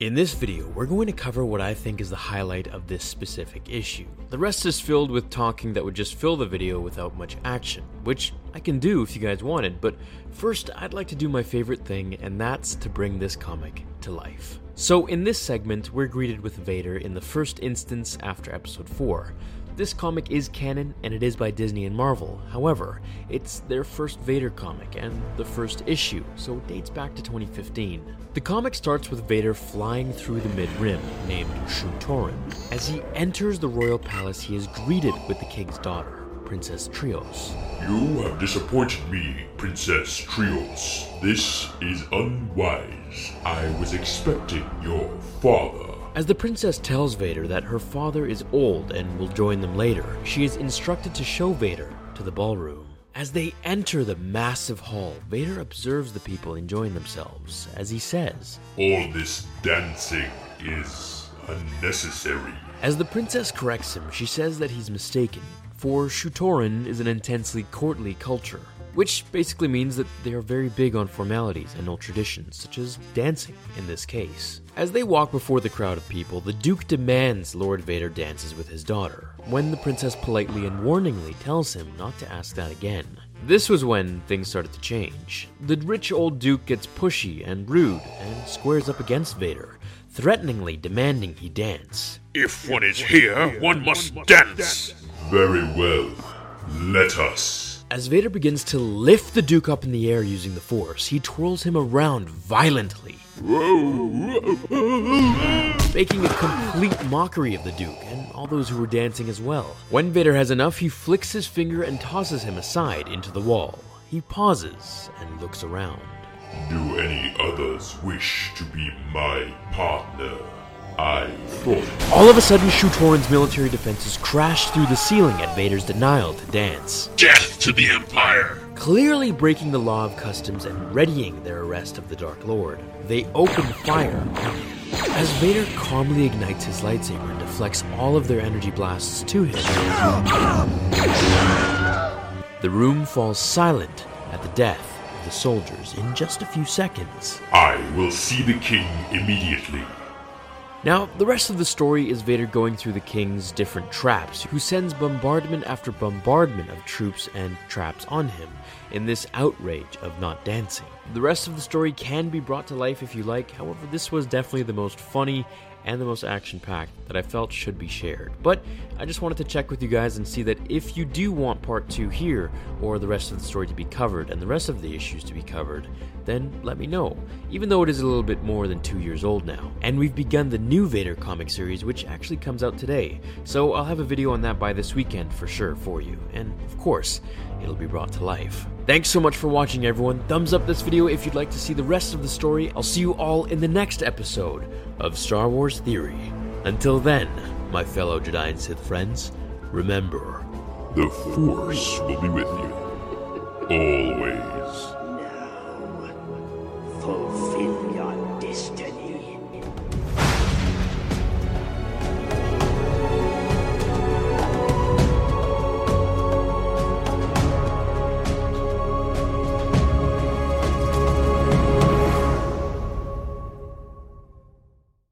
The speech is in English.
In this video, we're going to cover what I think is the highlight of this specific issue. The rest is filled with talking that would just fill the video without much action, which I can do if you guys wanted, but first I'd like to do my favorite thing, and that's to bring this comic to life. So in this segment, we're greeted with Vader in the first instance after episode 4. This comic is canon and it is by Disney and Marvel. However, it's their first Vader comic and the first issue, so it dates back to 2015. The comic starts with Vader flying through the mid rim, named Shu-Torun. As he enters the royal palace, he is greeted with the king's daughter, Princess Trios. You have disappointed me, Princess Trios. This is unwise. I was expecting your father. As the princess tells Vader that her father is old and will join them later, she is instructed to show Vader to the ballroom. As they enter the massive hall, Vader observes the people enjoying themselves, as he says, All this dancing is unnecessary. As the princess corrects him, she says that he's mistaken, for Shu-Torun is an intensely courtly culture, which basically means that they are very big on formalities and old traditions, such as dancing in this case. As they walk before the crowd of people, the Duke demands Lord Vader dances with his daughter, when the princess politely and warningly tells him not to ask that again. This was when things started to change. The rich old Duke gets pushy and rude and squares up against Vader, threateningly demanding he dance. If one is here, one must dance. Very well. Let us. As Vader begins to lift the Duke up in the air using the Force, he twirls him around violently, making a complete mockery of the Duke and all those who were dancing as well. When Vader has enough, he flicks his finger and tosses him aside into the wall. He pauses and looks around. Do any others wish to be my partner? I thought All of a sudden, Shu-Torun's military defenses crash through the ceiling at Vader's denial to dance, Death to the Empire. clearly breaking the law of customs and readying their arrest of the Dark Lord. They open fire as Vader calmly ignites his lightsaber and deflects all of their energy blasts to him. The room falls silent at the death of the soldiers in just a few seconds. I will see the king immediately. Now, the rest of the story is Vader going through the king's different traps, who sends bombardment after bombardment of troops and traps on him in this outrage of not dancing. The rest of the story can be brought to life if you like, however, this was definitely the most funny and the most action packed that I felt should be shared. But I just wanted to check with you guys and see that if you do want part 2 here, or the rest of the story to be covered, and the rest of the issues to be covered, then let me know, even though it is a little bit more than two years old now. And we've begun the new Vader comic series, which actually comes out today, so I'll have a video on that by this weekend for sure for you, and of course, it'll be brought to life. Thanks so much for watching, everyone. Thumbs up this video if you'd like to see the rest of the story. I'll see you all in the next episode of Star Wars Theory. Until then, my fellow Jedi and Sith friends, remember. The Force will be with you. Always.